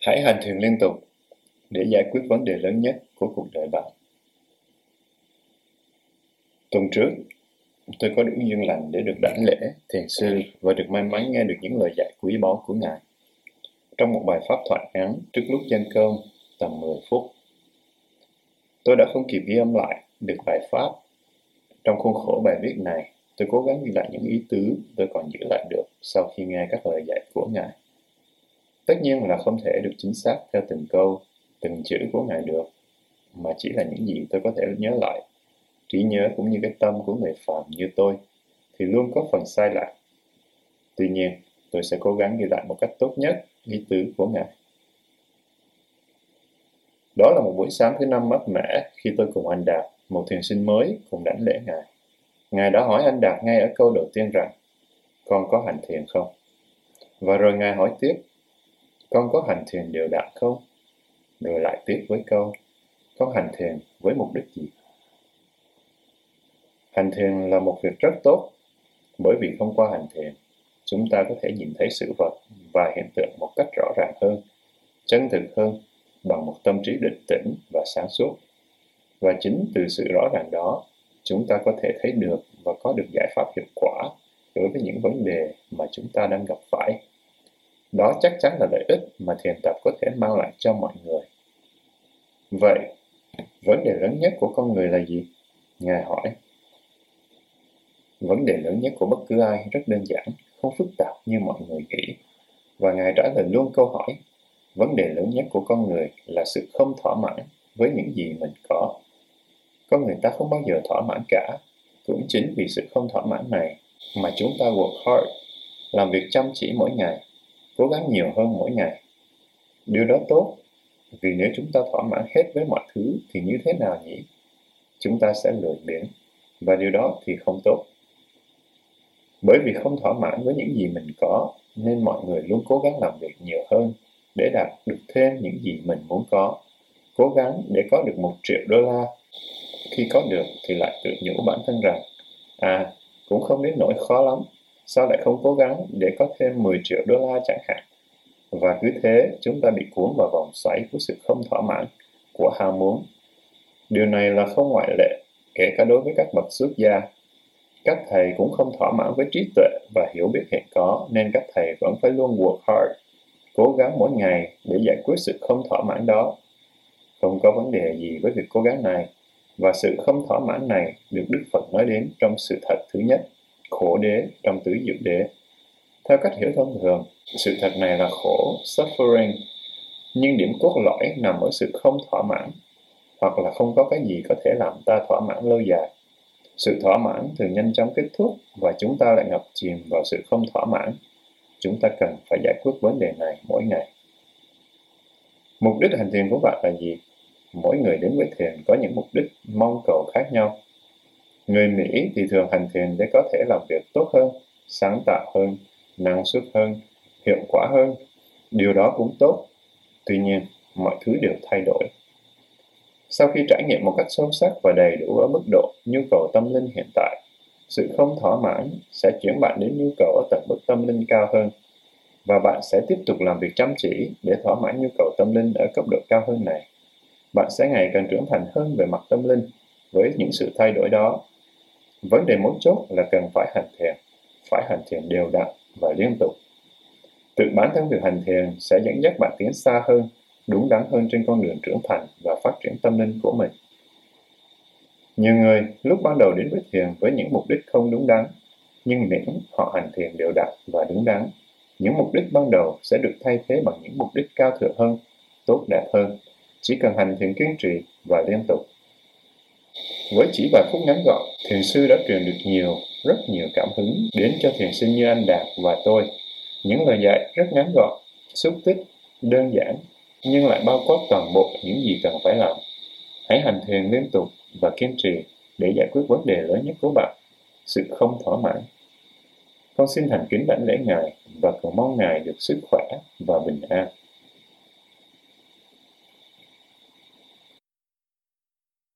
Hãy hành thiền liên tục để giải quyết vấn đề lớn nhất của cuộc đời bạn. Tuần trước, tôi có đủ duyên lành để được đảnh lễ, thiền sư và được may mắn nghe được những lời dạy quý báu của Ngài. Trong một bài pháp thoại ngắn trước lúc dân cơm tầm 10 phút, tôi đã không kịp ghi âm lại được bài pháp. Trong khuôn khổ bài viết này, tôi cố gắng ghi lại những ý tứ tôi còn giữ lại được sau khi nghe các lời dạy của Ngài. Tất nhiên là không thể được chính xác theo từng câu, từng chữ của Ngài được, mà chỉ là những gì tôi có thể nhớ lại. Trí nhớ cũng như cái tâm của người phàm như tôi, thì luôn có phần sai lạc. Tuy nhiên, tôi sẽ cố gắng ghi lại một cách tốt nhất ý tứ của Ngài. Đó là một buổi sáng thứ năm mát mẻ khi tôi cùng anh Đạt, một thiền sinh mới, cùng đảnh lễ Ngài. Ngài đã hỏi anh Đạt ngay ở câu đầu tiên rằng, con có hành thiền không? Và rồi Ngài hỏi tiếp, con có hành thiền đều đặn không? Rồi lại tiếp với câu, con hành thiền với mục đích gì? Hành thiền là một việc rất tốt, bởi vì thông qua hành thiền, chúng ta có thể nhìn thấy sự vật và hiện tượng một cách rõ ràng hơn, chân thực hơn, bằng một tâm trí định tĩnh và sáng suốt. Và chính từ sự rõ ràng đó, chúng ta có thể thấy được và có được giải pháp hiệu quả đối với những vấn đề mà chúng ta đang gặp phải đó chắc chắn là lợi ích mà thiền tập có thể mang lại cho mọi người. Vậy, vấn đề lớn nhất của con người là gì? Ngài hỏi. Vấn đề lớn nhất của bất cứ ai rất đơn giản, không phức tạp như mọi người nghĩ. Và Ngài trả lời luôn câu hỏi, vấn đề lớn nhất của con người là sự không thỏa mãn với những gì mình có. Con người ta không bao giờ thỏa mãn cả. Cũng chính vì sự không thỏa mãn này mà chúng ta work hard, làm việc chăm chỉ mỗi ngày cố gắng nhiều hơn mỗi ngày. Điều đó tốt, vì nếu chúng ta thỏa mãn hết với mọi thứ thì như thế nào nhỉ? Chúng ta sẽ lười biếng, và điều đó thì không tốt. Bởi vì không thỏa mãn với những gì mình có, nên mọi người luôn cố gắng làm việc nhiều hơn để đạt được thêm những gì mình muốn có. Cố gắng để có được một triệu đô la. Khi có được thì lại tự nhủ bản thân rằng, à, cũng không đến nỗi khó lắm, sao lại không cố gắng để có thêm 10 triệu đô la chẳng hạn. Và cứ thế, chúng ta bị cuốn vào vòng xoáy của sự không thỏa mãn, của ham muốn. Điều này là không ngoại lệ, kể cả đối với các bậc xuất gia. Các thầy cũng không thỏa mãn với trí tuệ và hiểu biết hiện có, nên các thầy vẫn phải luôn work hard, cố gắng mỗi ngày để giải quyết sự không thỏa mãn đó. Không có vấn đề gì với việc cố gắng này, và sự không thỏa mãn này được Đức Phật nói đến trong sự thật thứ nhất khổ đế trong tứ diệu đế. Theo cách hiểu thông thường, sự thật này là khổ, suffering, nhưng điểm cốt lõi nằm ở sự không thỏa mãn, hoặc là không có cái gì có thể làm ta thỏa mãn lâu dài. Sự thỏa mãn thường nhanh chóng kết thúc và chúng ta lại ngập chìm vào sự không thỏa mãn. Chúng ta cần phải giải quyết vấn đề này mỗi ngày. Mục đích hành thiền của bạn là gì? Mỗi người đến với thiền có những mục đích mong cầu khác nhau. Người Mỹ thì thường hành thiền để có thể làm việc tốt hơn, sáng tạo hơn, năng suất hơn, hiệu quả hơn. Điều đó cũng tốt. Tuy nhiên, mọi thứ đều thay đổi. Sau khi trải nghiệm một cách sâu sắc và đầy đủ ở mức độ nhu cầu tâm linh hiện tại, sự không thỏa mãn sẽ chuyển bạn đến nhu cầu ở tầng mức tâm linh cao hơn và bạn sẽ tiếp tục làm việc chăm chỉ để thỏa mãn nhu cầu tâm linh ở cấp độ cao hơn này. Bạn sẽ ngày càng trưởng thành hơn về mặt tâm linh với những sự thay đổi đó Vấn đề mấu chốt là cần phải hành thiền, phải hành thiền đều đặn và liên tục. Tự bản thân việc hành thiền sẽ dẫn dắt bạn tiến xa hơn, đúng đắn hơn trên con đường trưởng thành và phát triển tâm linh của mình. Nhiều người lúc ban đầu đến với thiền với những mục đích không đúng đắn, nhưng miễn họ hành thiền đều đặn và đúng đắn, những mục đích ban đầu sẽ được thay thế bằng những mục đích cao thượng hơn, tốt đẹp hơn. Chỉ cần hành thiền kiên trì và liên tục với chỉ vài phút ngắn gọn, thiền sư đã truyền được nhiều, rất nhiều cảm hứng đến cho thiền sinh như anh Đạt và tôi. Những lời dạy rất ngắn gọn, xúc tích, đơn giản, nhưng lại bao quát toàn bộ những gì cần phải làm. Hãy hành thiền liên tục và kiên trì để giải quyết vấn đề lớn nhất của bạn, sự không thỏa mãn. Con xin thành kính đảnh lễ Ngài và cầu mong Ngài được sức khỏe và bình an.